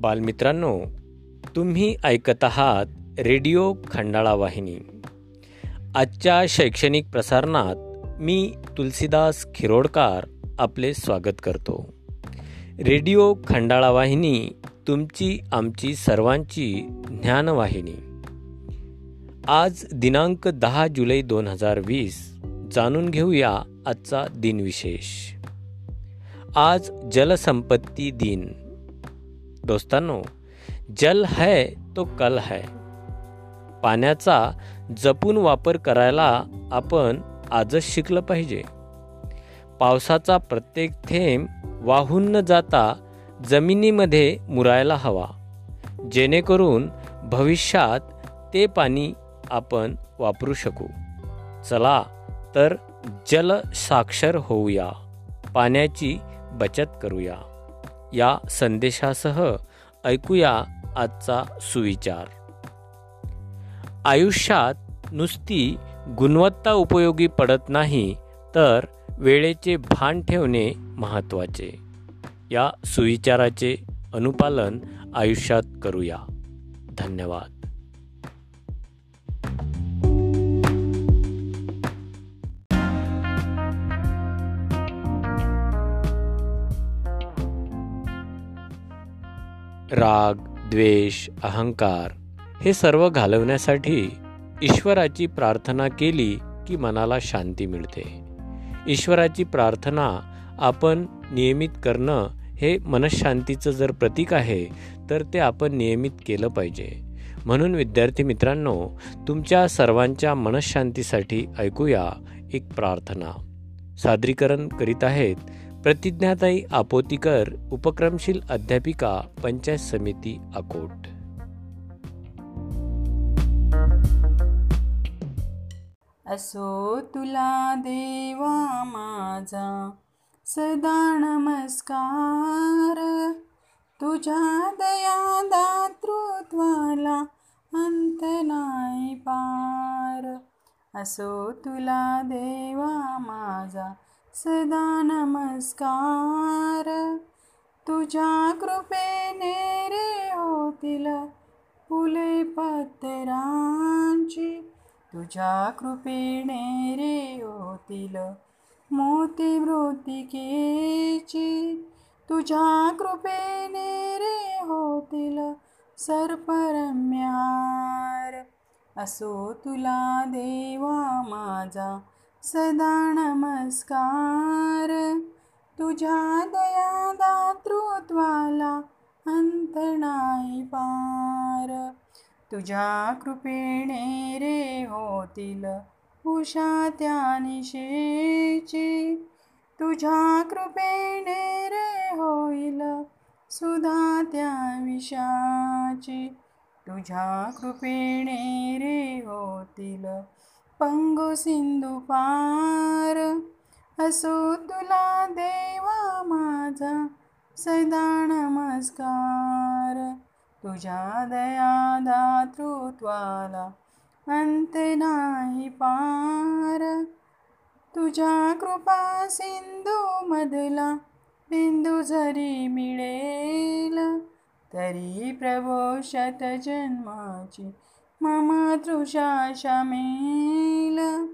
बालमित्रांनो तुम्ही ऐकत आहात रेडिओ खंडाळा वाहिनी. आजच्या शैक्षणिक प्रसारणात मी तुलसीदास खिरोडकार आपले स्वागत करतो. रेडिओ खंडाळा वाहिनी तुमची आमची सर्वांची ज्ञानवाहिनी आज दिनांक दहा जुलै दोन हजार वीस जाणून घेऊया आजचा दिनविशेष. आज जलसंपत्ती दिन. दोस्तांनो जल है तो कल है. पाण्याचा जपून वापर करायला आपण आजच शिकलं पाहिजे. पावसाचा प्रत्येक थेंब वाहून न जाता जमिनीमध्ये मुरायला हवा. जेणेकरून भविष्यात ते पाणी आपण वापरू शकू. चला तर जल साक्षर होऊया. पाण्याची बचत करूया. या संदेशासह ऐकूया आजचा सुविचार. आयुष्यात नुसती गुणवत्ता उपयोगी पडत नाही तर वेळेचे भान ठेवणे महत्त्वाचे. या सुविचाराचे अनुपालन आयुष्यात करूया. धन्यवाद. राग द्वेष अहंकार हे सर्व घालवण्यासाठी ईश्वराची प्रार्थना केली की मनाला शांती मिळते. ईश्वराची प्रार्थना आपण नियमित करणं हे मनशांतीचं जर प्रतीक आहे तर ते आपण नियमित केलं पाहिजे. म्हणून विद्यार्थी मित्रांनो तुमच्या सर्वांच्या मनशांतीसाठी ऐकूया एक प्रार्थना. सादरीकरण करीत आहेत प्रतिज्ञाताई आपोतीकर उपक्रमशील अध्यापिका पंचायत समिती अकोट. असो तुला देवा माझा सदा नमस्कार. तुझ्या दया दातृत्वाला अंत नाही पार. असो तुला देवा माझा सदा नमस्कार. तुझ्या कृपेने रे होतील फुले पत्रांची तुझ्या कृपेने रे होतील मोती मृतिकेची. तुझ्या कृपेने रे होतील सर्परम्यार. असो तुला देवा माझा सदा नमस्कार तुझ्या दया दातृत्वाला रे होतील उषा त्या निशेची। तुझ्या कृपेने रे होईल सुधा त्या विषाची। तुझ्या कृपेने रे होतील पंगो सिंधू पार। असो तुला देवा माझा सदा नमस्कार। तुझ्या दया दातृत्वाला अंत नाही पार। तुझ्या कृपा सिंधू मधला बिंदू जरी मिळेल। तरी प्रभो शत जन्माची मम तृषा शमेल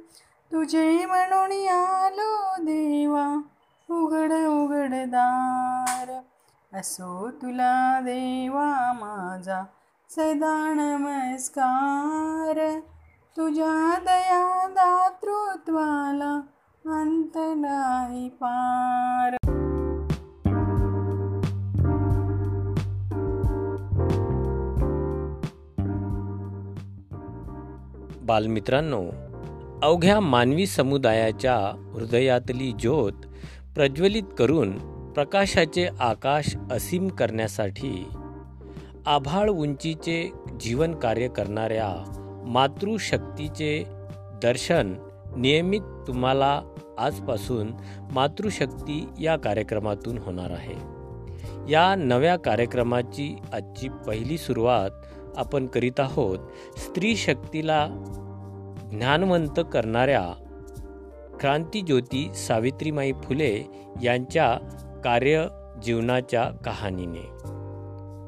तुझे म्हणून आलो देवा उघड उघड दार. असो तुला देवा माझा सदा नमस्कार. तुझ्या दया दातृत्वाला अंत नाही पार. बालमित्रांनो अवघ्या मानवी समुदायाच्या हृदयातली ज्योत प्रज्वलित करून प्रकाशाचे आकाश असीम करण्यासाठी आभाळ उंचीचे जीवन कार्य करणाऱ्या मातृशक्तीचे दर्शन नियमित तुम्हाला आजपासून मातृशक्ती या कार्यक्रमातून होणार आहे. या नव्या कार्यक्रमाची आजची पहिली सुरुवात आपण करीत आहोत स्त्री शक्तीला ज्ञानवंत करणाऱ्या क्रांतीज्योती सावित्रीमाई फुले यांच्या कार्य जीवनाच्या कहाणीने.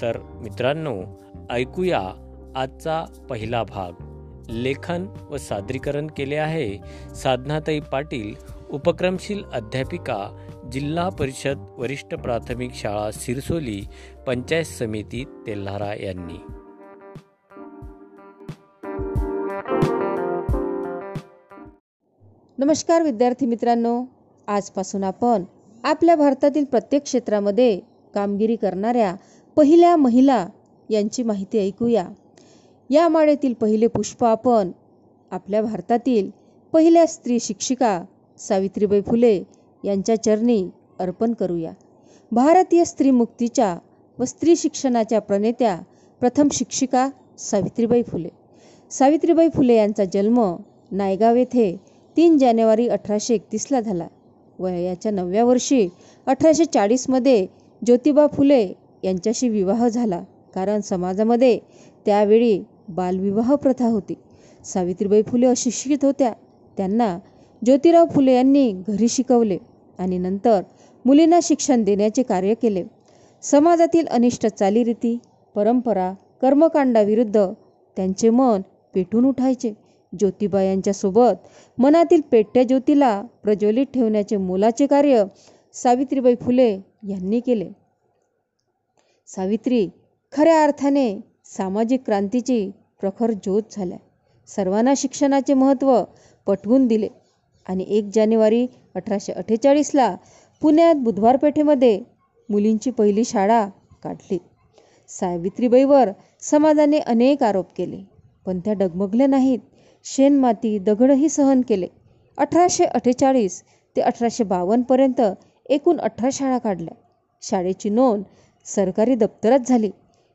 तर मित्रांनो ऐकूया आजचा पहिला भाग. लेखन व सादरीकरण केले आहे साधनाताई पाटील उपक्रमशील अध्यापिका जिल्हा परिषद वरिष्ठ प्राथमिक शाळा सिरसोली पंचायत समिती तेल्हारा यांनी. नमस्कार विद्यार्थी मित्रांनो. आजपासून आपण आपल्या भारतातील प्रत्येक क्षेत्रामध्ये कामगिरी करणाऱ्या पहिल्या महिला यांची माहिती ऐकूया. या माळेतील पहिले पुष्प आपण आपल्या भारतातील पहिल्या स्त्री शिक्षिका सावित्रीबाई फुले यांच्या चरणी अर्पण करूया. भारतीय स्त्री मुक्तीच्या व स्त्री शिक्षणाच्या प्रणेत्या प्रथम शिक्षिका सावित्रीबाई फुले. सावित्रीबाई फुले यांचा जन्म नायगाव येथे तीन जानेवारी अठराशे एकतीसला झाला. वयाच्या नवव्या वर्षी अठराशे चाळीसमध्ये ज्योतिबा फुले यांच्याशी विवाह झाला. कारण समाजामध्ये त्यावेळी बालविवाह प्रथा होती. सावित्रीबाई फुले अशिक्षित होत्या. त्यांना ज्योतिराव फुले यांनी घरी शिकवले आणि नंतर मुलींना शिक्षण देण्याचे कार्य केले. समाजातील अनिष्ट चालीरीती परंपरा कर्मकांडाविरुद्ध त्यांचे मन पेटून उठायचे. ज्योतिबा यांच्यासोबत मनातील पेट्या ज्योतीला प्रज्वलित ठेवण्याचे मोलाचे कार्य सावित्रीबाई फुले यांनी केले. सावित्री खऱ्या अर्थाने सामाजिक क्रांतीची प्रखर ज्योत झाल्या. सर्वांना शिक्षणाचे महत्त्व पटवून दिले आणि एक जानेवारी अठराशे अठ्ठेचाळीसला पुण्यात बुधवार पेठेमध्ये मुलींची पहिली शाळा काढली. सावित्रीबाईवर समाजाने अनेक आरोप केले पण त्या डगमगल्या नाहीत. शेणमाती दगडही सहन केले. अठराशे अठ्ठेचाळीस ते अठराशे बावन्नपर्यंत एकूण अठरा शाळा काढल्या. शाळेची नोंद सरकारी दप्तरात झाली.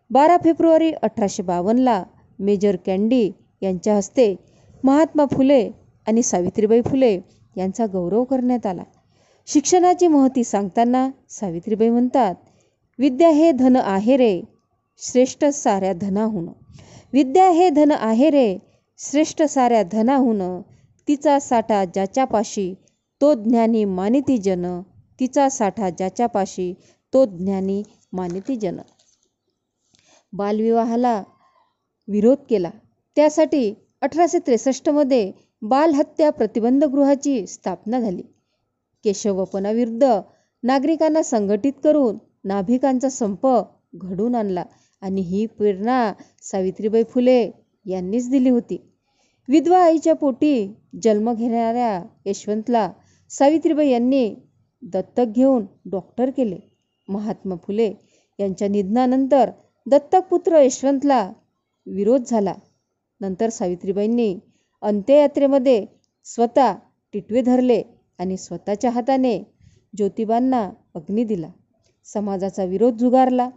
बारा फेब्रुवारी अठराशे बावन्नला मेजर कॅन्डी यांच्या हस्ते महात्मा फुले आणि सावित्रीबाई फुले यांचा गौरव करण्यात आला. शिक्षणाची महती सांगताना सावित्रीबाई म्हणतात विद्या हे धन आहे रे श्रेष्ठ साऱ्या धनाहून. विद्या हे धन आहे रे श्रेष्ठ साऱ्या धनाहून तिचा साठा ज्याच्यापाशी तो ज्ञानी मानिती जन तिचा साठा ज्याच्यापाशी तो ज्ञानी मानिती जन. बालविवाहाला विरोध केला. त्यासाठी अठराशे त्रेसष्टमध्ये बालहत्या प्रतिबंध गृहाची स्थापना झाली. केशवपणाविरुद्ध नागरिकांना संघटित करून नाभिकांचा संप घडून आणला आणि ही प्रेरणा सावित्रीबाई फुले यांनीच दिली होती. विधवा आईच्या पोटी जन्म घेणाऱ्या यशवंतला सावित्रीबाई यांनी दत्तक घेऊन डॉक्टर केले. महात्मा फुले यांच्या निधनानंतर दत्तकपुत्र यशवंतला विरोध झाला. नंतर सावित्रीबाईंनी अंत्ययात्रेमध्ये स्वतः टिटवे धरले आणि स्वतःच्या हाताने ज्योतिबांना अग्नी दिला. समाजाचा विरोध झुगारला.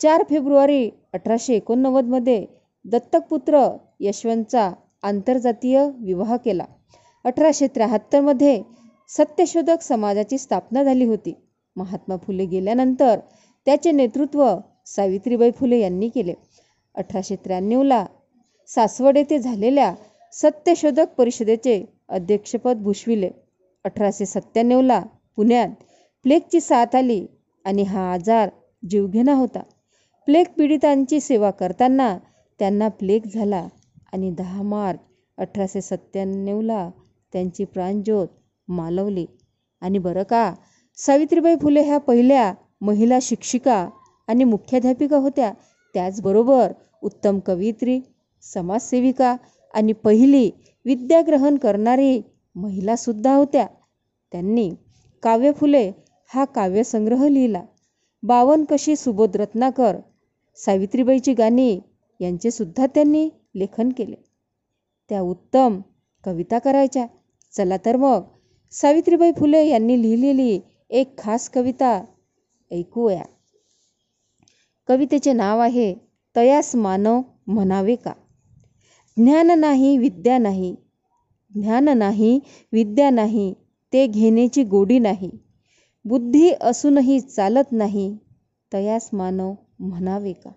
चार फेब्रुवारी अठराशे एकोणनव्वदमध्ये दत्तकपुत्र यशवंतचा आंतरजातीय विवाह केला. अठराशे त्र्याहत्तरमध्ये सत्यशोधक समाजाची स्थापना झाली होती. महात्मा फुले गेल्यानंतर त्याचे नेतृत्व सावित्रीबाई फुले यांनी केले. अठराशे त्र्याण्णवला सासवड येथे झालेल्या सत्यशोधक परिषदेचे अध्यक्षपद भूषविले. अठराशे सत्त्याण्णवला पुण्यात प्लेगची साथ आली आणि हा आजार जीवघेणा होता. प्लेग पीडितांची सेवा करताना त्यांना प्लेग झाला आणि दहा मार्च अठराशे सत्त्याण्णवला त्यांची प्राणज्योत मालवली. आणि बरं का सावित्रीबाई फुले ह्या पहिल्या महिला शिक्षिका आणि मुख्याध्यापिका होत्या. त्याचबरोबर उत्तम कवयित्री समाजसेविका आणि पहिली विद्याग्रहण करणारी महिलासुद्धा होत्या. त्यांनी काव्य फुले हा काव्यसंग्रह लिहिला. बावन कशी सुबोध रत्नाकर सावित्रीबाईची गाणी यांचेसुद्धा त्यांनी लेखन केले. त्या उत्तम कविता करायच्या. चला तर मग सावित्रीबाई फुले यांनी लिहिलेली एक खास कविता ऐकूया. कवितेचे नाव आहे तयास मानव म्हणावे का? ज्ञान नाही विद्या नाही. ज्ञान नाही विद्या नाही ते घेण्याची गोडी नाही. बुद्धी असूनही चालत नाही. तयास मानव म्हणावे का?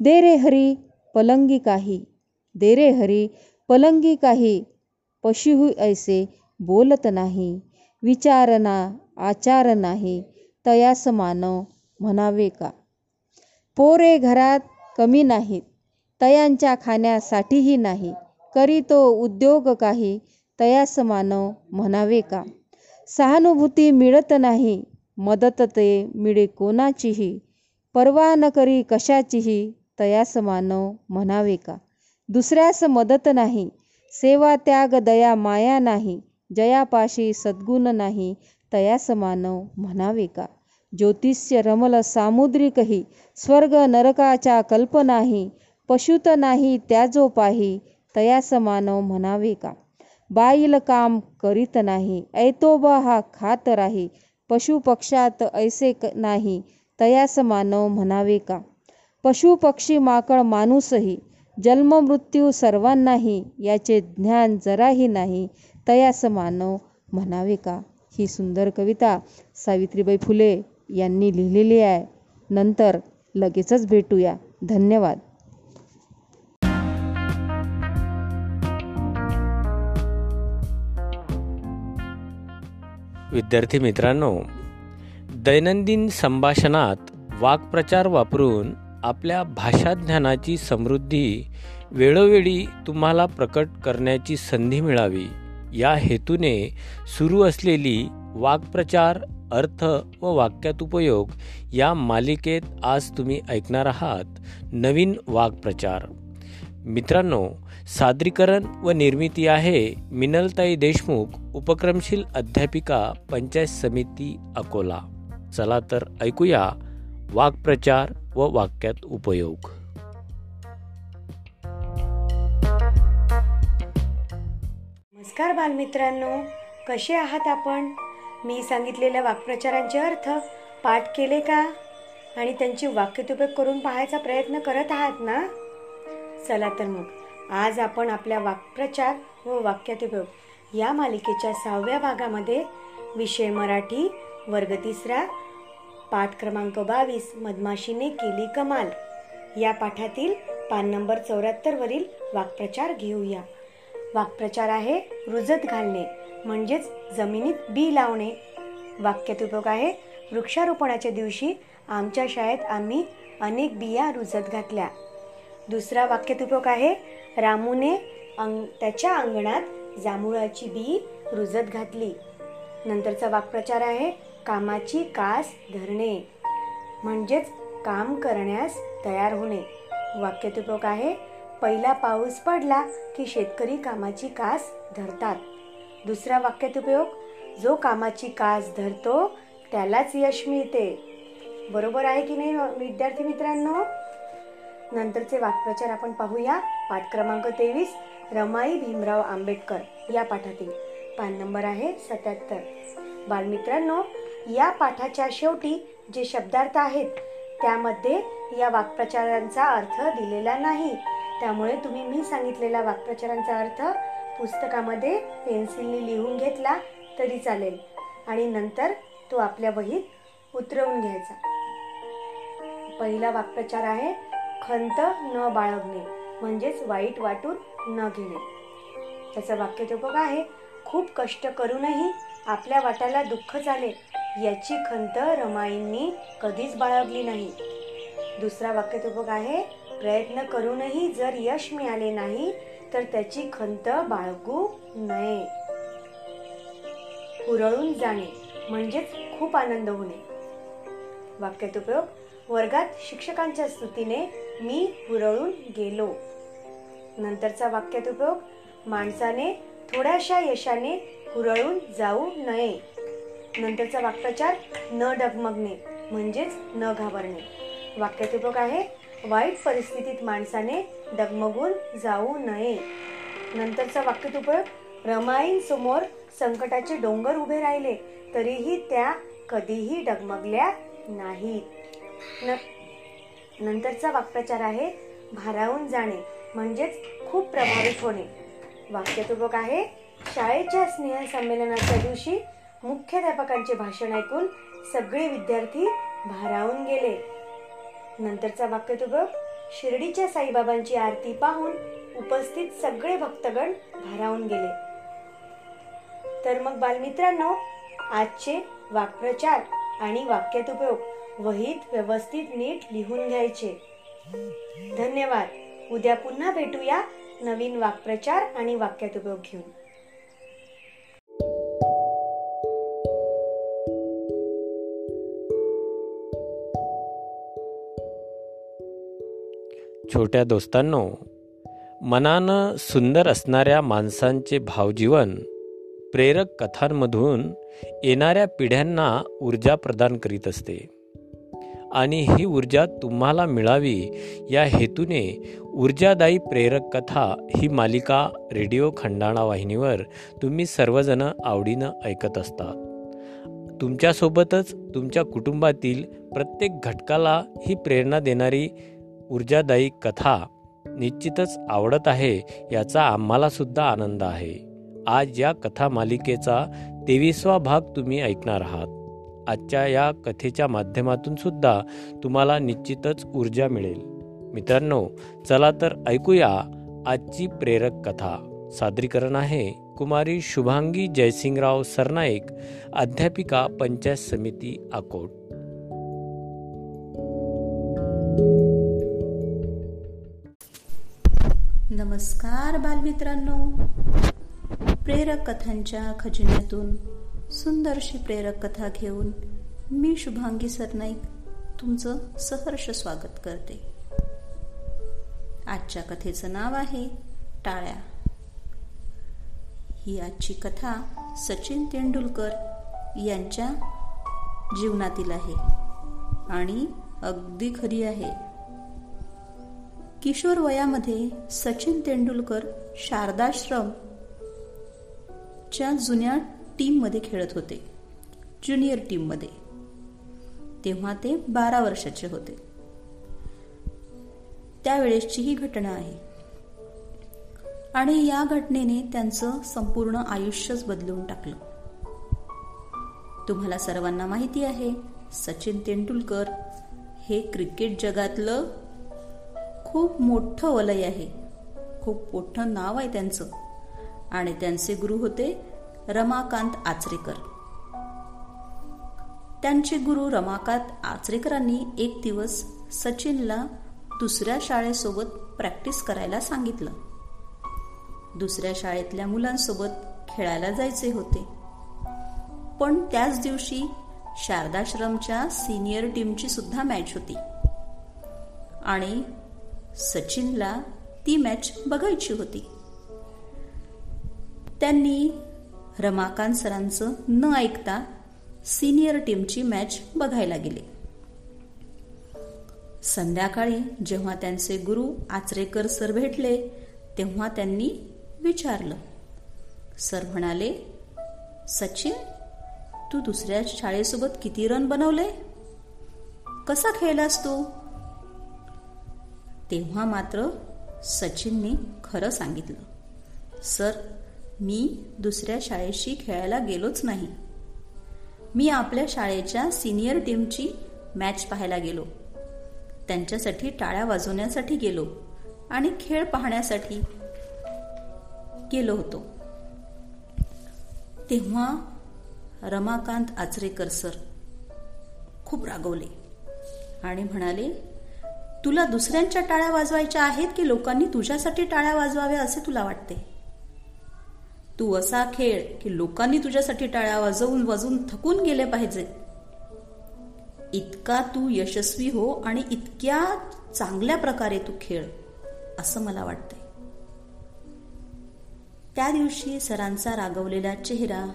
दे रे हरी पलंगी काही दे रे हरी पलंगी काही पशुहू ऐसे बोलत नाही विचारणा आचार नाही तयास मानव म्हणावे का? पोरे घरात कमी नाहीत तयांच्या खाण्यासाठीही नाही करी तो उद्योग काही तयास मानव म्हणावे का? सहानुभूती मिळत नाही मदत ते मिळे कोणाचीही पर्वा न करी कशाचीही तयास मानव म्हणावे का? दुसऱ्यास मदत नाही सेवा त्याग दया माया नाही जयापाशी सद्गुण नाही तयास मानव म्हणावे का? ज्योतिष्य रमल सामुद्रिकही स्वर्ग नरकाच्या कल्पनाही पशुत नाही त्याजो पाही तयास मानव म्हणावे का? बाईल काम करीत नाही ऐतोबा हा खात राही पशुपक्षात ऐसे क नाही तयास मानव म्हणावे का? पशु पक्षी माकळ माणूसही जन्म मृत्यू सर्वांनाही याचे ज्ञान जराही नाही तयास मानव म्हणावे का? ही सुंदर कविता सावित्रीबाई फुले यांनी लिहिलेली आहे. नंतर लगेचच भेटूया. धन्यवाद. विद्यार्थी मित्रांनो दैनंदिन संभाषणात वाक्प्रचार वापरून आपल्या भाषाज्ञानाची समृद्धी वेळोवेळी तुम्हाला प्रकट करण्याची संधी मिळावी. या हेतूने सुरू असलेली वाक्प्रचार अर्थ व वाक्यात उपयोग या मालिकेत आज तुम्ही ऐकणार आहात नवीन वाक्प्रचार. मित्रांनो सादरीकरण व निर्मिती आहे मिनलताई देशमुख उपक्रमशील अध्यापिका पंचायत समिती अकोला. चला तर ऐकूया वाक्प्रचार व वाक्यात उपयोग. नमस्कार बालमित्रांनो कसे आहात आपण? मी सांगितलेल्या वाक्प्रचारांचे अर्थ पाठ केले का? आणि त्यांची वाक्यतुपयोग करून पाहायचा प्रयत्न करत आहात ना? चला तर मग आज आपण आपल्या वाक्प्रचार व वाक्यातुपयोग या मालिकेच्या सहाव्या भागामध्ये विषय मराठी वर्ग तिसरा पाठ क्रमांक बावीस मधमाशीने केली कमाल. या पाठातील पान नंबर चौऱ्याहत्तर वरील वाक्प्रचार घेऊया. वाक्प्रचार आहे रुजत घालणे म्हणजेच जमिनीत बी लावणे. वाक्यात उपयोग आहे वृक्षारोपणाच्या दिवशी आमच्या शाळेत आम्ही अनेक बिया रुजत घातल्या. दुसरा वाक्यात उपयोग आहे रामूने अंग त्याच्या अंगणात जांभुळाची बी रुजत घातली. नंतरचा वाक्प्रचार आहे कामाची कास धरणे. म्हणजेच काम करण्यास तयार होणे. वाक्यात उपयोग आहे पहिला पाऊस पडला की शेतकरी कामाची कास धरतात. दुसरा वाक्यात उपयोग जो कामाची कास धरतो त्यालाच यश मिळते. बरोबर आहे की नाही विद्यार्थी मित्रांनो? नंतरचे वाक्प्रचार आपण पाहूया. पाठ क्रमांक तेवीस रमाई भीमराव आंबेडकर या पाठातील. पान नंबर आहे सत्याहत्तर. बालमित्रांनो या पाठाच्या शेवटी जे शब्दार्थ आहेत त्यामध्ये या वाक्प्रचारांचा अर्थ दिलेला नाही. त्यामुळे तुम्ही मी सांगितलेला वाक्प्रचारांचा अर्थ पुस्तकामध्ये पेन्सिलने लिहून घेतला तरी चालेल. आणि नंतर तो आपल्या वहीत उतरवून घ्यायचा. पहिला वाक्प्रचार आहे खंत न बाळगणे म्हणजेच वाईट वाटून न घेणे. त्याचं वाक्यतोपक आहे खूप कष्ट करूनही आपल्या वाट्याला दुःख झाले याची खंत रमाईंनी कधीच बाळगली नाही. दुसरा वाक्यतोपक आहे प्रयत्न करूनही जर यश मिळाले नाही तर त्याची खंत बाळगू नये. हुरळून जाणे म्हणजेच खूप आनंद होणे. वाक्यात उपयोग वर्गात शिक्षकांच्या स्तुतीने मी हुरळून गेलो. नंतरचा वाक्यात उपयोग माणसाने थोड्याशा यशाने हुरळून जाऊ नये. नंतरचा वाक्प्रचार न डगमगणे म्हणजेच न घाबरणे. वाक्यात उपयोग आहे वाईट परिस्थितीत माणसाने डगमगून जाऊ नये. नंतरचा वाक्यात उपयोग रमाईन समोर संकटाचे डोंगर उभे राहिले तरीही त्या कधीही डगमगल्या नाहीत. न नंतरचा वाक्प्रचार आहे भारावून जाणे म्हणजेच खूप प्रभावित होणे. वाक्यतुबक आहे शाळेच्या स्नेह संमेलनाच्या दिवशी मुख्याध्यापकांचे भाषण ऐकून सगळे विद्यार्थी भारावून गेले. नंतरचा वाक्यतुबक शिर्डीच्या साईबाबांची आरती पाहून उपस्थित सगळे भक्तगण भारावून गेले. तर मग बालमित्रांनो आजचे वाक्प्रचार आणि वाक्यात उपयोग वहीत व्यवस्थित नीट लिहून घ्यायचे. धन्यवाद. उद्या पुन्हा भेटूया नवीन वाक्प्रचार आणि वाक्यात उपयोग घेऊन. छोट्या दोस्तांनो मनानं सुंदर असणाऱ्या माणसांचे भावजीवन प्रेरक कथांमधून येणाऱ्या पिढ्यांना ऊर्जा प्रदान करीत असते. आणि ही ऊर्जा तुम्हाला मिळावी या हेतूने ऊर्जादायी प्रेरक कथा ही मालिका रेडिओ खंडाणा वाहिनीवर तुम्ही सर्वजण आवडीनं ऐकत असतात तुमच्यासोबतच तुमच्या कुटुंबातील प्रत्येक घटकाला ही प्रेरणा देणारी ऊर्जादायी कथा निश्चितच आवडत आहे याचा आम्हाला सुद्धा आनंद आहे. आज या कथा मालिकेचा तेवीसवा भाग तुम्ही ऐकणार आहात. आजच्या या कथेच्या माध्यमातून सुद्धा तुम्हाला निश्चितच ऊर्जा मिळेल. मित्रांनो चला तर ऐकूया आजची प्रेरक कथा. सादरीकरण आहे कुमारी शुभांगी जयसिंगराव सरनाईक अध्यापिका पंचायत समिती अकोट. नमस्कार बालमित्रांनो. प्रेरक कथांच्या खजिन्यातून सुंदरशी प्रेरक कथा घेऊन मी शुभांगी सरनाईक तुमचं सहर्ष स्वागत करते. आजच्या कथेचं नाव आहे टाळ्या. ही आजची कथा सचिन तेंडुलकर यांच्या जीवनातील आहे आणि अगदी खरी आहे. किशोर वयामध्ये सचिन तेंडुलकर शारदाश्रम च्या जुन्या टीममध्ये खेळत होते. ज्युनियर टीममध्ये तेव्हा ते बारा वर्षाचे होते. त्यावेळेसची ही घटना आहे. आणि या घटनेने त्यांचं संपूर्ण आयुष्यच बदलवून टाकलं. तुम्हाला सर्वांना माहिती आहे सचिन तेंडुलकर हे क्रिकेट जगातलं खूप मोठं वलय आहे. खूप मोठं नाव आहे त्यांचं. आणि त्यांचे गुरु होते रमाकांत आचरेकर. त्यांचे गुरु रमाकांत आचरेकरांनी एक दिवस सचिनला दुसऱ्या शाळेसोबत प्रॅक्टिस करायला सांगितलं. दुसऱ्या शाळेतल्या मुलांसोबत खेळायला जायचे होते. पण त्याच दिवशी शारदाश्रमच्या सिनियर टीमची सुद्धा मॅच होती. आणि सचिनला ती मॅच बघायची होती. त्यांनी रमाकांत सरांचं न ऐकता सिनियर टीमची मॅच बघायला गेले. संध्याकाळी जेव्हा त्यांचे गुरु आचरेकर सर भेटले तेव्हा त्यांनी विचारलं. सर म्हणाले सचिन तू दुसऱ्या शाळेसोबत किती रन बनवले? कसा खेळलास तू? तेव्हा मात्र सचिनने खरं सांगितलं सर मी दुसऱ्या शाळेशी खेळायला गेलोच नाही. मी आपल्या शाळेच्या सिनियर टीमची मॅच पाहायला गेलो. त्यांच्यासाठी टाळ्या वाजवण्यासाठी गेलो आणि खेळ पाहण्यासाठी गेलो होतो. तेव्हा रमाकांत आचरेकर सर खूप रागवले आणि म्हणाले तुला दुसऱ्यांच्या टाळ्या वाजवायच्या आहेत की लोकांनी तुझ्यासाठी टाळ्या वाजवाव्या असे तुला वाटते? तू असा खेळ की लोकांनी तुझ्यासाठी टाळ्या वाजवून वाजवून थकून गेले पाहिजे. इतका तू यशस्वी हो आणि इतक्या चांगल्या प्रकारे तू खेळ असं मला वाटतंय त्या दिवशी सरांचा रागवलेला चेहरा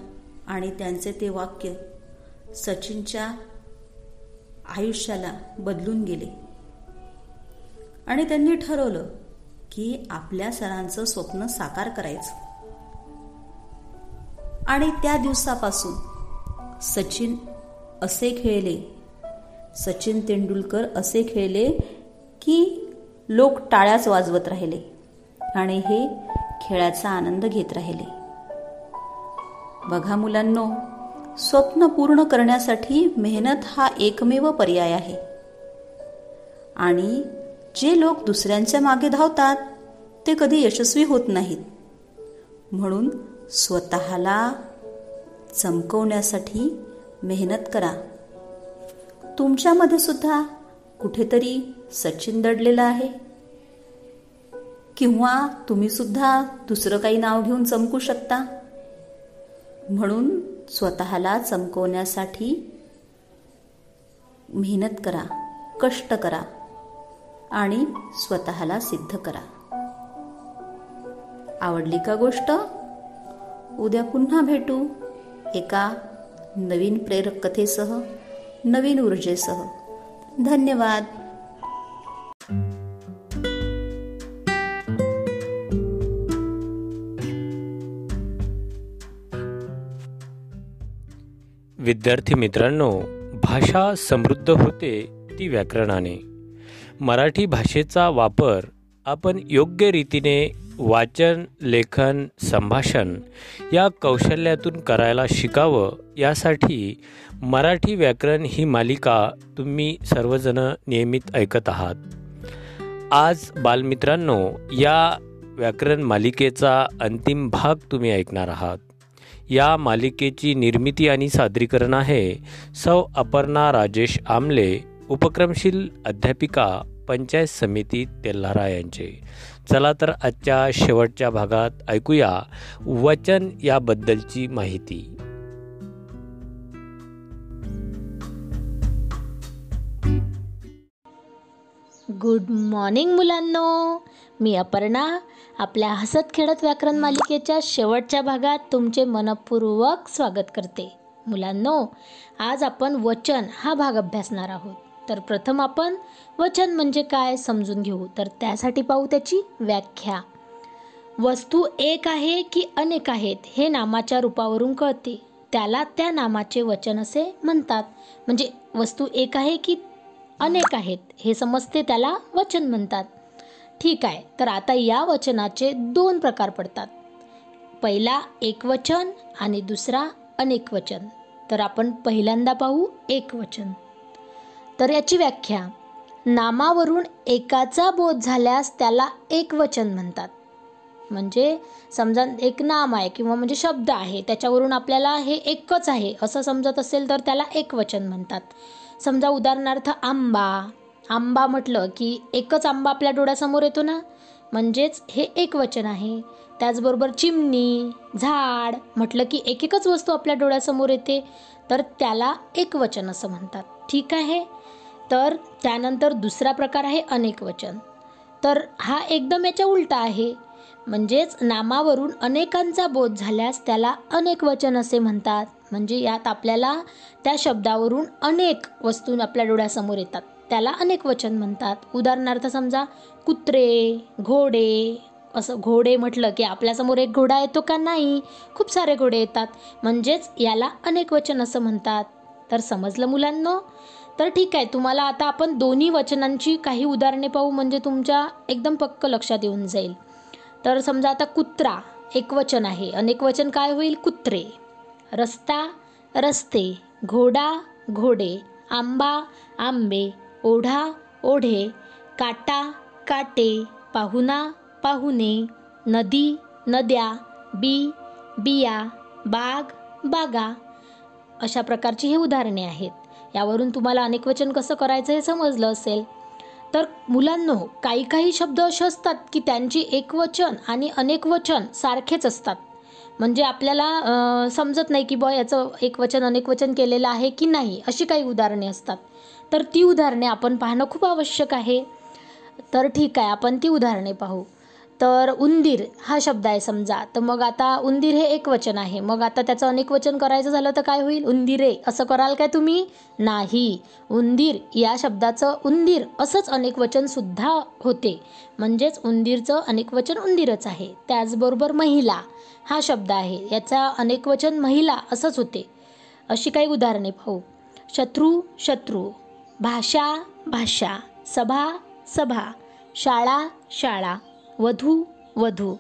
आणि त्यांचे ते वाक्य सचिनच्या आयुष्याला बदलून गेले. आणि त्यांनी ठरवलं की आपल्या सरांचं स्वप्न साकार करायचं. आणि त्या दिवसापासून सचिन असे खेळले सचिन तेंडुलकर असे खेळले की लोक टाळ्याच वाजवत राहिले आणि हे खेळाचा आनंद घेत राहिले. बघा मुलांनो स्वप्न पूर्ण करण्यासाठी मेहनत हा एकमेव पर्याय आहे. आणि जे लोक दुसऱ्यांच्या मागे धावतात ते कधी यशस्वी होत नाहीत. म्हणून स्वतःला चमकवण्यासाठी मेहनत करा. तुमच्यामध्ये सुद्धा कुठेतरी सचिन दडलेला आहे. किंवा तुम्ही सुद्धा दुसरं काही नाव घेऊन चमकू शकता. म्हणून स्वतःला चमकवण्यासाठी मेहनत करा कष्ट करा. आणि स्वतःला सिद्ध करा. आवडली का गोष्ट? उद्या पुन्हा भेटू एका नवीन प्रेरक कथेसह नवीन ऊर्जेसह. धन्यवाद. विद्यार्थी मित्रांनो भाषा समृद्ध होते ती व्याकरणाने. मराठी भाषेचा वापर आपण योग्य रीतीने वाचन लेखन संभाषण या कौशल्यातून करायला शिकावं यासाठी मराठी व्याकरण ही मालिका तुम्ही सर्वजण नियमित ऐकत आहात. आज बालमित्रांनो या व्याकरण मालिकेचा अंतिम भाग तुम्ही ऐकणार आहात. या मालिकेची निर्मिती आणि सादरीकरण आहे सौ अपर्णा राजेश आमले उपक्रमशील अध्यापिका पंचायत समिती तेल्हारा यांचे. चला तर आजच्या शेवटच्या भागात ऐकूया वचन याबद्दलची माहिती. गुड मॉर्निंग मुलांनो. मी अपर्णा. आपल्या हसत खेळत व्याकरण मालिकेच्या शेवटच्या भागात तुमचे मनपूर्वक स्वागत करते. मुलांनो आज आपण वचन हा भाग अभ्यासणार आहोत. तर प्रथम आपण वचन म्हणजे काय समजून घेऊ. तर त्यासाठी पाहू त्याची व्याख्या. वस्तू एक आहे की अनेक आहेत हे नामाच्या रूपावरून कळते. त्याला त्या नामाचे वचन असे म्हणतात. म्हणजे वस्तू एक आहे की अनेक आहेत हे समजते त्याला वचन म्हणतात. ठीक आहे तर आता या वचनाचे दोन प्रकार पडतात. पहिला एक वचन आणि दुसरा अनेक वचन. तर आपण पहिल्यांदा पाहू एक वचन. तर याची व्याख्या. नामावरून एकाचा बोध झाल्यास त्याला एक वचन म्हणतात. म्हणजे समजा एक नाम आहे किंवा म्हणजे शब्द आहे त्याच्यावरून आपल्याला हे एकच आहे असं समजत असेल तर त्याला एक वचन म्हणतात. समजा उदाहरणार्थ आंबा. आंबा म्हटलं की एकच आंबा आपल्या डोळ्यासमोर येतो ना? म्हणजेच हे एक वचन आहे. त्याचबरोबर चिमणी झाड म्हटलं की एक एकच वस्तू आपल्या डोळ्यासमोर येते तर त्याला एक वचन असं म्हणतात. ठीक आहे? तर त्यानंतर दुसरा प्रकार आहे अनेक वचन. तर हा एकदम याच्या उलटा आहे. म्हणजेच नामावरून अनेकांचा बोध झाल्यास त्याला अनेक वचन असे म्हणतात. म्हणजे यात आपल्याला त्या शब्दावरून अनेक वस्तू आपल्या डोळ्यासमोर येतात. त्याला अनेक वचन म्हणतात. उदाहरणार्थ समजा कुत्रे घोडे असं घोडे म्हटलं की आपल्यासमोर एक घोडा येतो का नाही? खूप सारे घोडे येतात. म्हणजेच याला अनेक वचन असं म्हणतात. तर समजलं मुलांनो? तर ठीक आहे तुम्हाला आता आपण दोन्ही वचनांची काही उदाहरणे पाहू म्हणजे तुमच्या एकदम पक्क लक्षात येऊन जाईल. तर समजा आता कुत्रा एक वचन आहे. अनेक वचन काय होईल? कुत्रे. रस्ता रस्ते. घोडा घोडे. आंबा आंबे. ओढा ओढे. काटा काटे. पाहुणा पाहुणे नदी नद्या. बी बिया. बाग बागा. अशा प्रकारची हे उदाहरणे आहेत. यावरून तुम्हाला अनेकवचन कसं करायचं हे समजलं असेल. तर मुलांनो काही काही शब्द असे असतात की त्यांची एकवचन आणि अनेकवचन सारखेच असतात. म्हणजे आपल्याला समजत नाही की बॉ याचं एकवचन अनेकवचन केलेलं आहे की नाही अशी काही उदाहरणे असतात. तर ती उदाहरणे आपण पाहणं खूप आवश्यक आहे. तर ठीक आहे आपण ती उदाहरणे पाहू. तर उंदीर हा शब्द आहे समजा. तर मग आता उंदीर हे एक वचन आहे. मग आता त्याचं अनेक वचन करायचं झालं तर काय होईल? उंदिरे. असं कराल काय तुम्ही? नाही. उंदीर या शब्दाचं उंदीर असंच अनेक वचन सुद्धा होते. म्हणजेच उंदीरचं अनेक वचन उंदीरच आहे. त्याचबरोबर महिला हा शब्द आहे. याचा अनेक वचन महिला असंच होते. अशी काही उदाहरणे पाहू. शत्रू शत्रू. भाषा भाषा. सभा सभा. शाळा शाळा. वधू वधू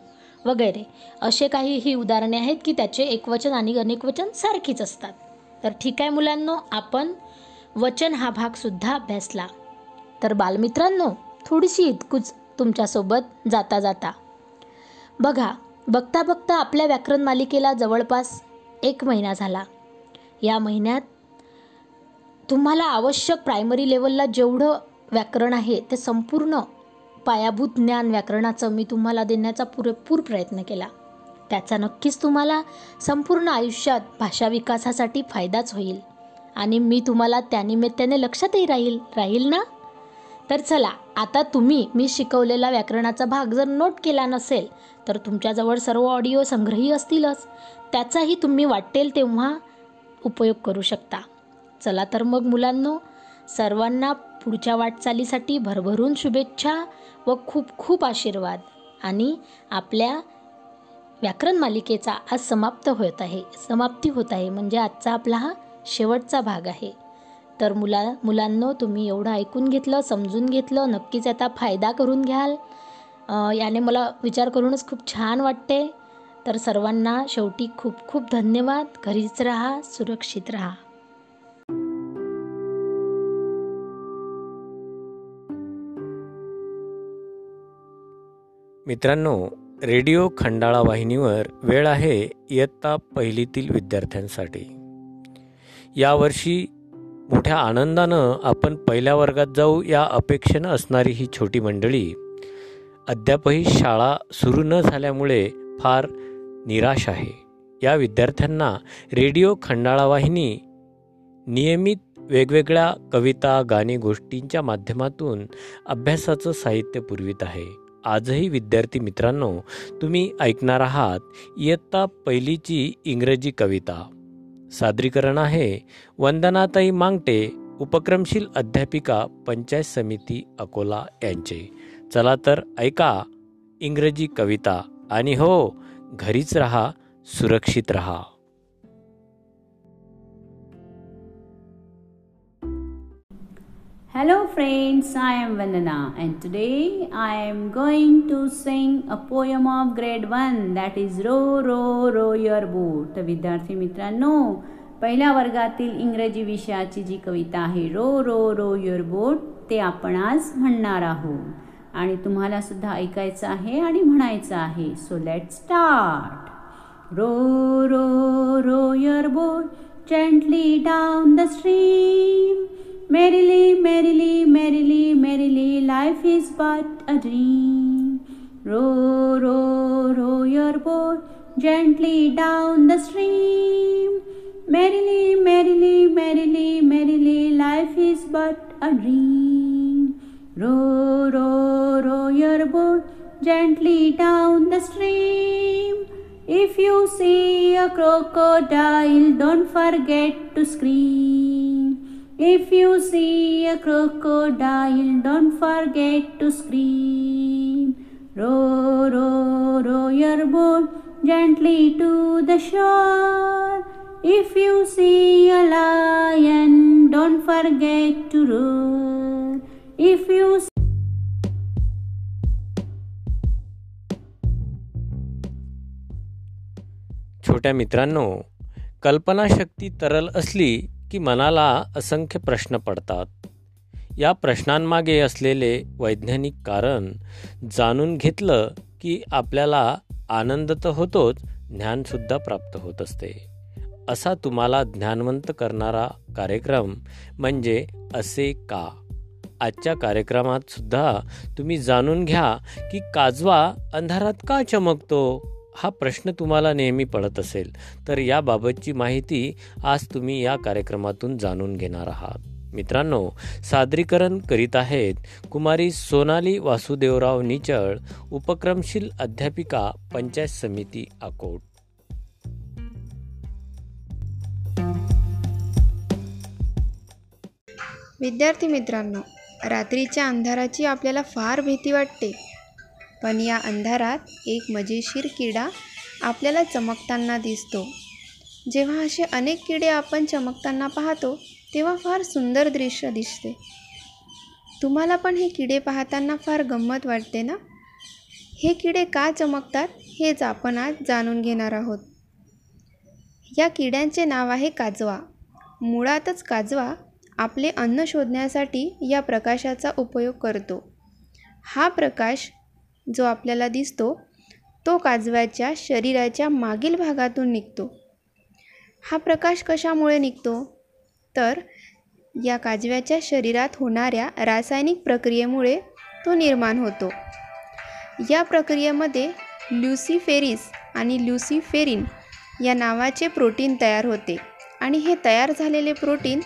वगैरे असे काही ही उदाहरणे आहेत की त्याचे एकवचन आणि अनेक वचन सारखीच असतात. तर ठीक आहे मुलांनो आपण वचन हा भागसुद्धा अभ्यासला. तर बालमित्रांनो थोडीशी इतकूच तुमच्यासोबत जाता जाता. बघा बघता बघता आपल्या व्याकरण मालिकेला जवळपास एक महिना झाला. या महिन्यात तुम्हाला आवश्यक प्रायमरी लेवलला जेवढं व्याकरण आहे ते संपूर्ण पायाभूत ज्ञान व्याकरणाचं मी तुम्हाला देण्याचा पुरेपूर प्रयत्न केला. त्याचा नक्कीच तुम्हाला संपूर्ण आयुष्यात भाषा विकासासाठी फायदाच होईल. आणि मी तुम्हाला त्यानिमित्ताने लक्षातही राहील राहील ना? तर चला आता तुम्ही मी शिकवलेला व्याकरणाचा भाग जर नोट केला नसेल तर तुमच्याजवळ सर्व ऑडिओ संग्रही असतीलच. त्याचाही तुम्ही वाटेल तेव्हा उपयोग करू शकता. चला तर मग मुलांनो सर्वांना पुढच्या वाटचालीसाठी भरभरून शुभेच्छा. व खूप खूप आशीर्वाद आणि आपल्या व्याकरण मालिकेचा आज समाप्त होत आहे. समाप्ती होत आहे. म्हणजे आजचा आपला हा शेवटचा भाग आहे. तर मुला मुलांनो तुम्ही एवढं ऐकून घेतलं समजून घेतलं नक्कीच याचा फायदा करून घ्याल. याने मला विचार करूनच खूप छान वाटते. तर सर्वांना शेवटी खूप खूप धन्यवाद. घरीच राहा सुरक्षित राहा. मित्रांनो रेडिओ खंडाळा वाहिनीवर वेळ आहे इयत्ता पहिलीतील विद्यार्थ्यांसाठी. यावर्षी मोठ्या आनंदानं आपण पहिल्या वर्गात जाऊ या अपेक्षेनं असणारी ही छोटी मंडळी अद्यापही शाळा सुरू न झाल्यामुळे फार निराश आहे. या विद्यार्थ्यांना रेडिओ खंडाळा वाहिनी नियमित वेगवेगळ्या कविता गाणी गोष्टींच्या माध्यमातून अभ्यासाचं साहित्य पुरवित आहे. आजही विद्यार्थी मित्रांनो तुम्ही ऐकणार आहात इयत्ता पहिलीची इंग्रजी कविता. सादरीकरण आहे वंदनाताई मांगटे उपक्रमशील अध्यापिका पंचायत समिती अकोला यांचे. चला तर ऐका इंग्रजी कविता आणि हो घरीच रहा सुरक्षित रहा. Hello friends, I am Vandana and today I am going to sing a poem of grade 1 that is Row Row Row Your Boat. विद्यार्थी मित्रांनो पहिल्या वर्गातील इंग्रजी विषयाची जी कविता आहे row row row your boat ते आपण आज म्हणणार आहोत आणि तुम्हाला सुद्धा ऐकायचं आहे आणि म्हणायचं आहे so let start row row row your boat gently down the stream Merrily, merrily, merrily, merrily, life is but a dream. Row, row, row your boat gently down the stream. Merrily, merrily, merrily, merrily, life is but a dream. Row, row, row your boat gently down the stream. If you see a crocodile, don't forget to scream. If you see a crocodile, don't forget to scream. Row, row, row your boat gently to the shore. If you see a lion, don't forget to roar. If you छोट्या मित्रांनो कल्पनाशक्ती तरल असली की मनाला असंख्य प्रश्न पडतात. या प्रश्नांमागे असलेले वैज्ञानिक कारण जाणून घेतलं की आपल्याला आनंद तर होतोच ज्ञानसुद्धा प्राप्त होत असते. असा तुम्हाला ज्ञानवंत करणारा कार्यक्रम म्हणजे असे का? आजच्या कार्यक्रमात सुद्धा तुम्ही जाणून घ्या की काजवा अंधारात का चमकतो? हा प्रश्न तुम्हाला नेहमी पडत असेल तर याबाबतची माहिती आज तुम्ही या कार्यक्रमातून जाणून घेणार आहात. मित्रांनो सादरीकरण करीत आहेत कुमारी सोनाली वासुदेवराव निचळ उपक्रमशील अध्यापिका पंचायत समिती अकोट. विद्यार्थी मित्रांनो रात्रीच्या अंधाराची आपल्याला फार भीती वाटते. पण या अंधारात एक मजेशीर किडा आपल्याला चमकताना दिसतो. जेव्हा असे अनेक किडे आपण चमकताना पाहतो तेव्हा फार सुंदर दृश्य दिसते. तुम्हाला पण हे किडे पाहताना फार गंमत वाटते ना? हे किडे का चमकतात हेच आपण आज जाणून घेणार आहोत. या किड्यांचे नाव आहे काजवा. मुळातच काजवा आपले अन्न शोधण्यासाठी या प्रकाशाचा उपयोग करतो. हा प्रकाश जो आपल्याला दिसतो तो काजव्याच्या शरीराच्या मागील भागातून निघतो. हा प्रकाश कशामुळे निघतो? तर या काजव्याच्या शरीरात होणाऱ्या रासायनिक प्रक्रियेमुळे तो निर्माण होतो. या प्रक्रियेमध्ये ल्युसिफेरिस आणि ल्युसिफेरिन या नावाचे प्रोटीन तयार होते आणि हे तयार झालेले प्रोटीन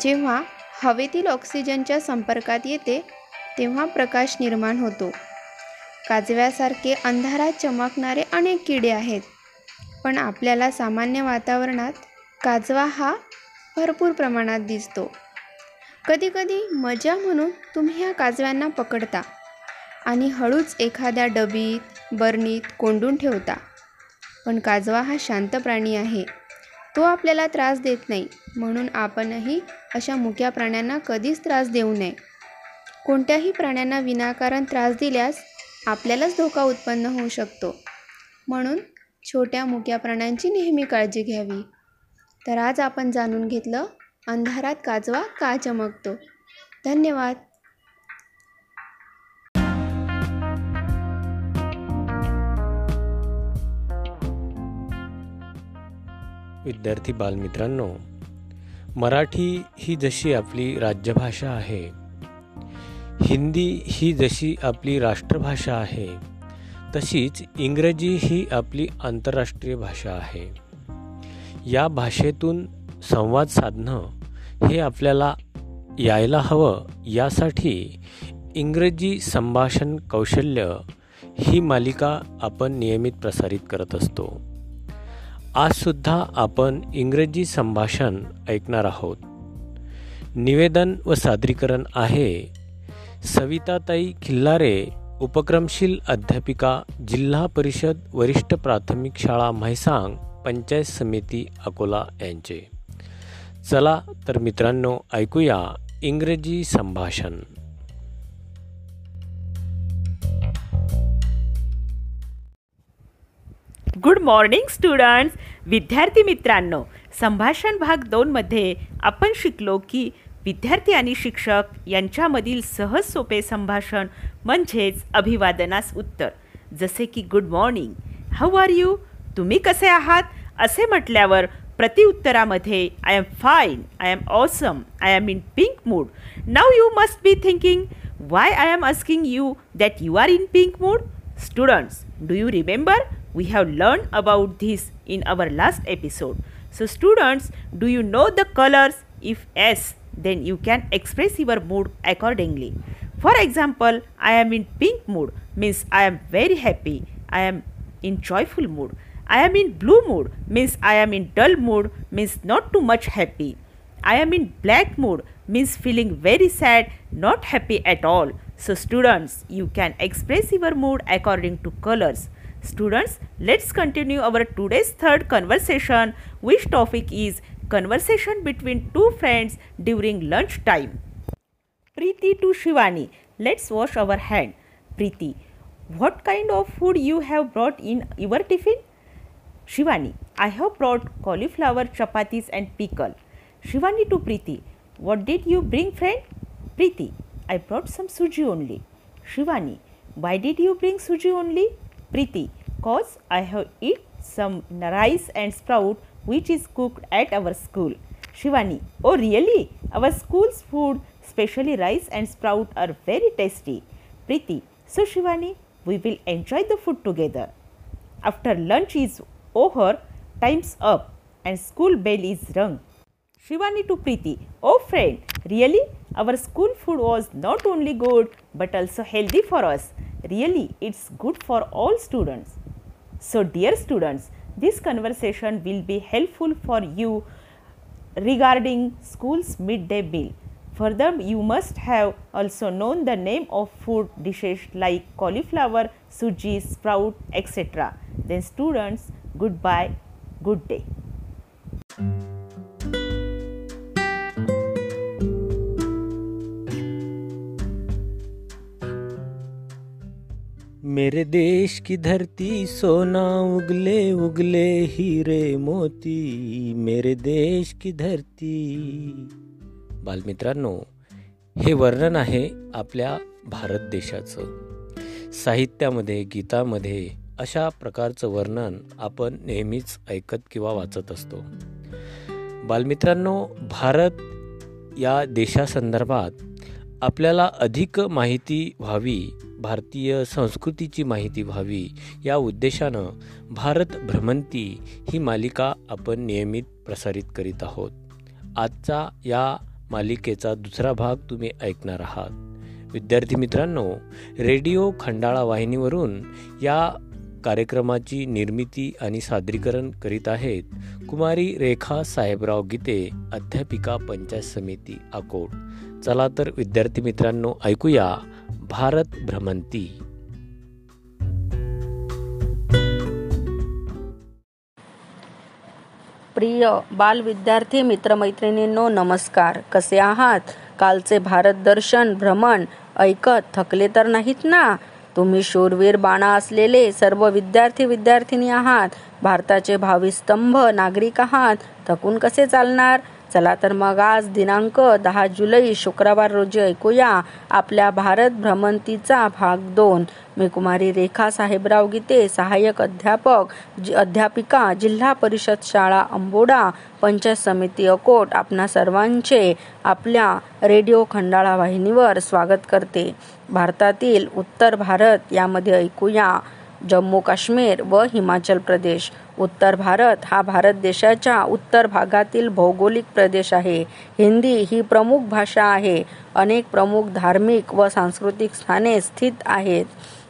जेव्हा हवेतील ऑक्सिजनच्या संपर्कात येते तेव्हा प्रकाश निर्माण होतो. काजव्यासारखे अंधारात चमकणारे अनेक किडे आहेत. पण आपल्याला सामान्य वातावरणात काजवा हा भरपूर प्रमाणात दिसतो. कधीकधी मजा म्हणून तुम्ही ह्या काजव्यांना पकडता आणि हळूच एखाद्या डबीत बरणीत कोंडून ठेवता. पण काजवा हा शांत प्राणी आहे. तो आपल्याला त्रास देत नाही. म्हणून आपणही अशा मुक्या प्राण्यांना कधीच त्रास देऊ नये. कोणत्याही प्राण्यांना विनाकारण त्रास दिल्यास आपल्यालाच धोका उत्पन्न होऊ शकतो. म्हणून छोट्या मुक्या प्राण्यांची नेहमी काळजी घ्यावी. तर आज आपण जाणून घेतलं अंधारात काजवा का चमकतो. धन्यवाद. विद्यार्थी बालमित्रांनो मराठी ही जशी आपली राज्यभाषा आहे हिंदी ही जशी आपली राष्ट्रभाषा आहे तशीच इंग्रजी ही आपली आंतरराष्ट्रीय भाषा आहे. या भाषेतून संवाद साधणं हे आपल्याला यायला हवं यासाठी इंग्रजी संभाषण कौशल्य ही मालिका आपण नियमित प्रसारित करत असतो. आजसुद्धा आपण इंग्रजी संभाषण ऐकणार आहोत. निवेदन व सादरीकरण आहे सविताताई खिल्लारे उपक्रमशील अध्यापिका जिल्हा परिषद वरिष्ठ प्राथमिक शाळा म्हैसांग पंचायत समिती अकोला यांचे. चला तर मित्रांनो ऐकूया इंग्रजी संभाषण. गुड मॉर्निंग स्टुडंट्स विद्यार्थी मित्रांनो संभाषण भाग दोनमध्ये आपण शिकलो की विद्यार्थी आणि शिक्षक यांच्यामधील सहज सोपे संभाषण म्हणजेच अभिवादनास उत्तर. जसे की good morning. How are you? तुम्ही कसे आहात? असे म्हटल्यावर प्रतिउत्तरामध्ये I am fine. I am awesome. I am in pink mood. Now you must be thinking why I am asking you that you are in pink mood? Students do you remember? We have learn about this in our last episode. So students do you know the colours? If yes then you can express your mood accordingly. For example, I am in pink mood means I am very happy. I am in joyful mood. I am in blue mood means I am in dull mood means not too much happy. I am in black mood means feeling very sad, not happy at all. So, students, you can express your mood according to colors. Students, let's continue our today's third conversation, which topic is conversation between two friends during lunch time. Preeti to Shivani, let's wash our hand. Preeti, what kind of food you have brought in your tiffin? Shivani, I have brought cauliflower, chapatis and pickle. Shivani to Preeti, what did you bring friend? Preeti, I brought some suji only. Shivani, why did you bring suji only? Preeti, cause I have eat some rice and sprout which is cooked at our school. Shivani, oh really? Our school's food, especially rice and sprout are very tasty. Preeti, so Shivani, we will enjoy the food together. After lunch is over, time's up and school bell is rung. Shivani to Preeti, oh friend, really? Our school food was not only good but also healthy for us. Really, it's good for all students. So, dear students, this conversation will be helpful for you regarding school's midday meal. Further, you must have also known the name of food dishes like cauliflower, suji, sprout, etc. Then, students, goodbye, good day. मेरे देश की धरती सोना उगले उगले हीरे मोती। मेरे देश की धरती। बालमित्रांनो हे वर्णन आहे आपल्या भारत देशाचं. साहित्यामध्ये गीतामध्ये अशा प्रकारचं वर्णन आपण नेहमीच ऐकत किंवा वाचत असतो. बालमित्रांनो भारत या देशासंदर्भात आपल्याला अधिक माहिती व्हावी भारतीय संस्कृतीची माहिती व्हावी या उद्देशानं भारत भ्रमंती ही मालिका आपण नियमित प्रसारित करीत आहोत. आजचा या मालिकेचा दुसरा भाग तुम्ही ऐकणार आहात. विद्यार्थी मित्रांनो रेडिओ खंडाळा वाहिनीवरून या कार्यक्रमाची निर्मिती आणि सादरीकरण करीत आहेत कुमारी रेखा साहेबराव गीते अध्यापिका पंचायत समिती अकोट. चला तर विद्यार्थी मित्रांनो ऐकूया भारत भ्रमंती. प्रिय बाल विद्यार्थी मित्रमैत्रिणींनो नमस्कार. कसे आहात? कालचे भारत दर्शन भ्रमण ऐकत थकले तर नाहीत ना? तुम्ही शूरवीर बाणा असलेले सर्व विद्यार्थी विद्यार्थिनी आहात. भारताचे भावी स्तंभ नागरिक आहात. थकून कसे चालणार? चला तर मग आज दिनांक दहा जुलै शुक्रवार रोजी ऐकूया आपल्या भारत भ्रमंतीचा भाग दोन. मी कुमारी रेखा साहेबराव गीते सहाय्यक अध्यापक अध्यापिका जिल्हा परिषद शाळा अंबोडा पंचायत समिती अकोट आपणा सर्वांचे आपल्या रेडिओ खंडाळा वाहिनीवर स्वागत करते. भारतातील उत्तर भारत यामध्ये ऐकूया. जम्मू काश्मीर व हिमाचल प्रदेश. उत्तर भारत हा भारत देशाच्या उत्तर भागातील भौगोलिक प्रदेश आहे. हिंदी ही प्रमुख भाषा आहे. अनेक प्रमुख धार्मिक व सांस्कृतिक स्थाने स्थित आहेत.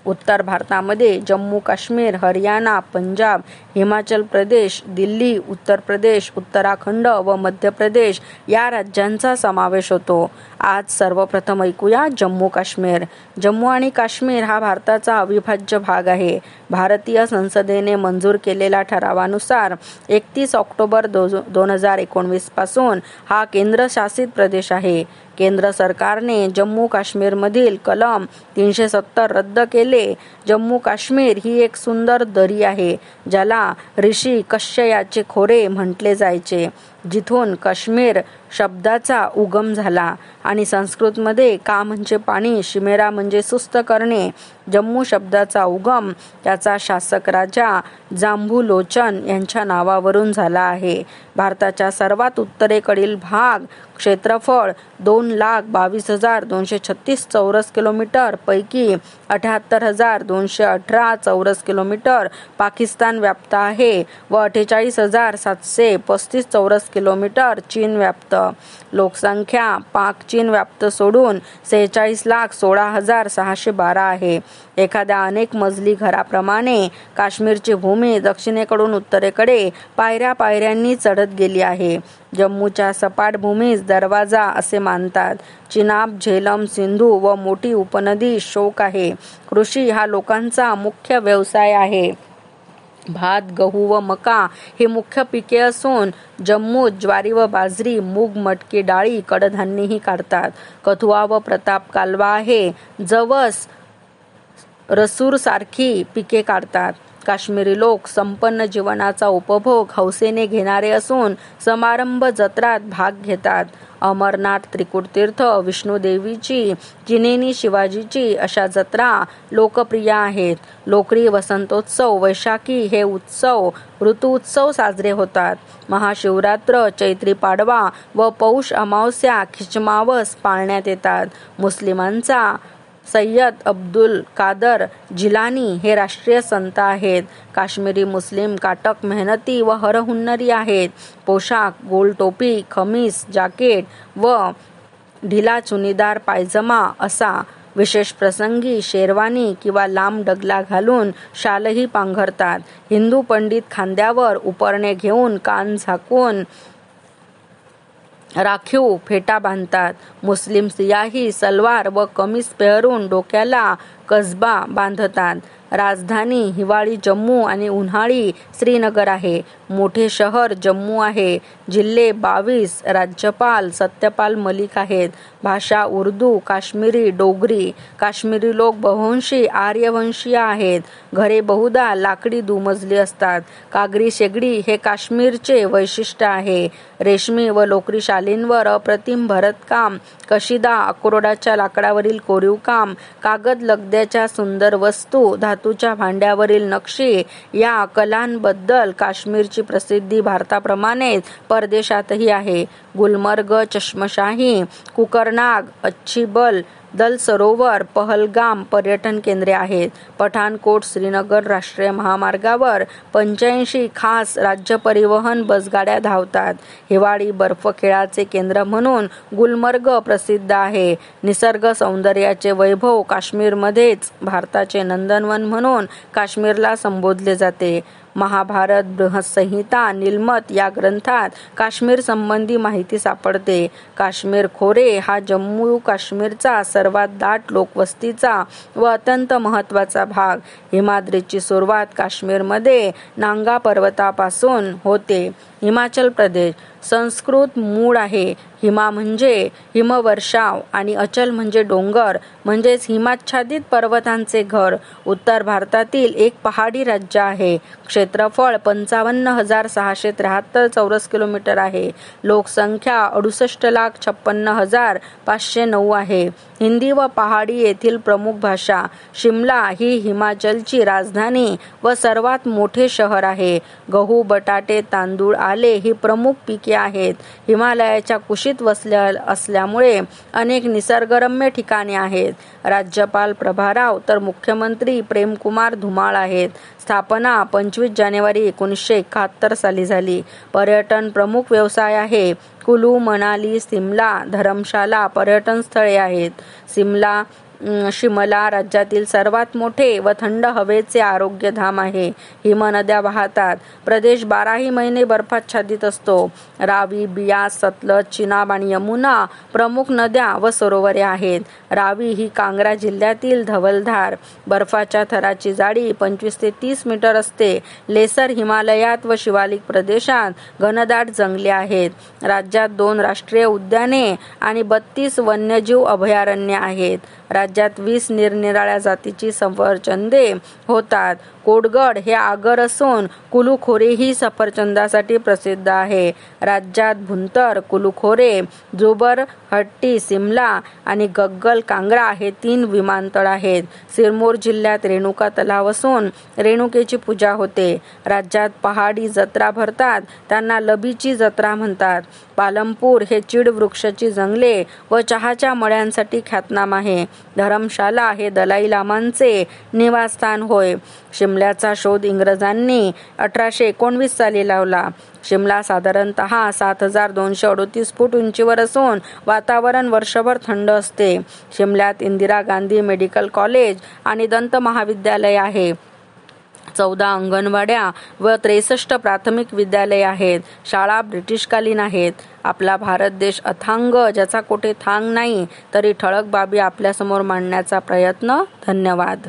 उत्तर भारतामध्ये जम्मू काश्मीर हरियाणा पंजाब हिमाचल प्रदेश दिल्ली उत्तर प्रदेश उत्तराखंड व मध्य प्रदेश या राज्यांचा समावेश होतो. आज सर्वप्रथम ऐकूया जम्मू काश्मीर. जम्मू आणि काश्मीर हा भारताचा अविभाज्य भाग आहे. भारतीय संसदेने मंजूर केलेल्या ठरावानुसार एकतीस ऑक्टोबर दो दोन हजार एकोणवीसपासून हा केंद्रशासित प्रदेश आहे. केंद्र सरकारने जम्मू काश्मीरमधील कलम तीनशे सत्तर रद्द केले. जम्मू काश्मीर ही एक सुंदर दरी आहे ज्याला ऋषी कश्ययाचे खोरे म्हटले जायचे. जिथून काश्मीर शब्दाचा उगम झाला आणि संस्कृतमध्ये का म्हणजे पाणी शिमेरा म्हणजे सुस्त करणे जम्मू शब्दाचा उगम त्याचा शासक राजा जांभू लोचन यांच्या नावावरून झाला आहे. भारताच्या सर्वात उत्तरेकडील भाग क्षेत्रफळ दोन लाख बावीस हजार दोनशे छत्तीस चौरस किलोमीटर पैकी अठ्याहत्तर हजार दोनशे अठरा चौरस किलोमीटर पाकिस्तान व्याप्त आहे व अठ्ठेचाळीस हजार सातशे पस्तीस चौरस किलोमीटर चीन व्याप्त लोकसंख्या पाक चीन व्याप्त सोडून सेहेचाळीस लाख सोळा हजार सहाशे बारा आहे. एखाद्या अनेक मजली घराप्रमाणे काश्मीरची भूमी दक्षिणेकडून उत्तरेकडे पायऱ्या पायऱ्यांनी चढत गेली आहे. जम्मूच्या सपाट भूमीस दरवाजा असे मानतात. चिनाब झेलम सिंधू व मोठी उपनदी शोक आहे. कृषी हा लोकांचा मुख्य व्यवसाय आहे. भात गहू व मका हे मुख्य पिके असून जम्मू ज्वारी व बाजरी मूग मटकी डाळी कडधान्यही काढतात. कथुआ व प्रताप कालवा आहे जवस रसूर सारखी पिके काढतात. काश्मीरी लोक संपन्न जीवनाचा उपभोग हौसेने घेणारे असून समारंभ जत्रात भाग घेतात. अमरनाथ त्रिकुटतीर्थ विष्णुदेवीची जिनेनी शिवाजीची अशा जत्रा लोकप्रिय आहेत. लोकरी वसंतोत्सव वैशाखी हे उत्सव ऋतू उत्सव साजरे होतात. महाशिवरात्र चैत्री पाडवा व पौष अमावस्या खिचमावस पाळण्यात येतात. मुस्लिमांचा सय्यद अब्दुल कादर जिलानी हे राष्ट्रीय संत आहेत. काश्मीरी मुस्लिम काटक मेहनती व हरहुन्नरी आहेत. पोशाख गोल टोपी खमीस जाकेट व ढिला चुनीदार पायजमा असा विशेष प्रसंगी शेरवानी किंवा लांब डगला घालून शालही पांघरतात. हिंदू पंडित खांद्यावर उपरणे घेऊन कान झाकून राखीव फेटा बांधतात. मुस्लिम स्त्रियाही सलवार व कमीज पेहरून डोक्याला कसबा बांधतात. राजधानी हिवाळी जम्मू आणि उन्हाळी श्रीनगर आहे. मोठे शहर जम्मू आहे. जिल्हे बावीस राज्यपाल सत्यपाल मलिक आहेत. भाषा उर्दू काश्मीरी डोगरी काश्मीरी लोक बहुवंशी आर्यवंशीय आहेत. घरे बहुधा लाकडी दुमजली असतात. कागरी शेगडी हे काश्मीरचे वैशिष्ट्य आहे. रेशमी व लोकरी शालींवर अप्रतिम भरतकाम कशिदा अक्रोडाच्या लाकडावरील कोरीवकाम कागद सध्याच्या सुंदर वस्तू धातूच्या भांड्यावरील नक्षी या कलांबद्दल काश्मीरची प्रसिद्धी भारताप्रमाणेच परदेशातही आहे. गुलमर्ग चष्मशाही कुकरनाग अच्छीबल दल सरोवर पहलगाम पर्यटन केंद्रे आहेत. पठाणकोट श्रीनगर राष्ट्रीय महामार्गावर पंच्याऐंशी खास राज्य परिवहन बसगाड्या धावतात. हिवाळी बर्फ खेळाचे केंद्र म्हणून गुलमर्ग प्रसिद्ध आहे. निसर्ग सौंदर्याचे वैभव काश्मीरमध्येच भारताचे नंदनवन म्हणून काश्मीरला संबोधले जाते. महाभारत बृहत्संहिता निलमत या ग्रंथात काश्मीर संबंधी माहिती सापडते. काश्मीर खोरे हा जम्मू काश्मीरचा सर्वात दाट लोकवस्तीचा व अत्यंत महत्त्वाचा भाग. हिमाद्रीची सुरुवात काश्मीरमध्ये नांगा पर्वतापासून होते. हिमाचल प्रदेश संस्कृत मूळ आहे. हिमा म्हणजे हिमवर्षाव आणि अचल म्हणजे डोंगर म्हणजेच हिमाच्छादित पर्वतांचे घर. उत्तर भारतातील एक पहाडी राज्य आहे. क्षेत्रफळ पंचावन्न हजार सहाशे त्र्याहत्तर चौरस किलोमीटर आहे. लोकसंख्या अडुसष्ट लाख छप्पन्न हजार पाचशे नऊ आहे. हिंदी व पहाडी येथील प्रमुख भाषा शिमला ही हिमाचलची राजधानी व सर्वात मोठे शहर आहे. गहू बटाटे तांदूळ आले ही प्रमुख पिके आहेत. हिमालयाच्या कुशीत वसल्या असल्यामुळे अनेक निसर्गरम्य ठिकाणे आहेत. राज्यपाल प्रभाराव तर मुख्यमंत्री प्रेमकुमार धुमाळ आहेत. स्थापना पंचवीस जानेवारी एकोणीसशे एकाहत्तर साली झाली. पर्यटन प्रमुख व्यवसाय आहे. कुलू मनाली सिमला धरमशाला पर्यटन स्थळे आहेत. सिमला शिमला राज्यातील सर्वात मोठे व थंड हवेचे आरोग्यधाम आहे. हिमनद्या वाहतात. प्रदेश बाराही महिने बर्फाच्छादित असतो. रावी बियास सतलज चिनाब आणि यमुना प्रमुख नद्या व सरोवरे आहेत. रावी ही कांग्रा जिल्ह्यातील धवलधार. बर्फाच्या थराची जाडी पंचवीस ते तीस मीटर असते. लेसर हिमालयात व शिवालिक प्रदेशात घनदाट जंगले आहेत. राज्यात दोन राष्ट्रीय उद्याने आणि बत्तीस वन्यजीव अभयारण्य आहेत. राज्यात वीस निरनिराळ्या जातीची सफरचंदे होतात. कोडगड हे आगर असून कुलुखोरे ही सफरचंदासाठी प्रसिद्ध आहे. राज्यात भुंतर कुलुखोरे जुबर हट्टी सिमला आणि गग्गल कांगरा हे तीन विमानतळ आहेत. सिरमोर जिल्ह्यात रेणुका तलाव असून रेणुकेची पूजा होते. राज्यात पहाडी जत्रा भरतात त्यांना लबीची जत्रा म्हणतात. पालमपूर हे चीड वृक्षाची जंगले व चहाच्या मळ्यांसाठी ख्यातनाम आहे. धरमशाला हे दलाई लामांचे निवासस्थान होय. शिमल्याचा शोध इंग्रजांनी अठराशे एकोणवीस साली लावला. शिमला साधारणत सात हजार दोनशे अडोतीस फूट उंचीवर असून वातावरण वर्षभर थंड असते. शिमल्यात इंदिरा गांधी मेडिकल कॉलेज आणि दंत महाविद्यालय आहे. चौदा अंगणवाड्या व त्रेसष्ट प्राथमिक विद्यालय आहेत. शाळा ब्रिटिशकालीन आहेत. आपला भारत देश अथांग ज्याचा कोठे थांग नाही तरी ठळक बाबी आपल्यासमोर मांडण्याचा प्रयत्न. धन्यवाद.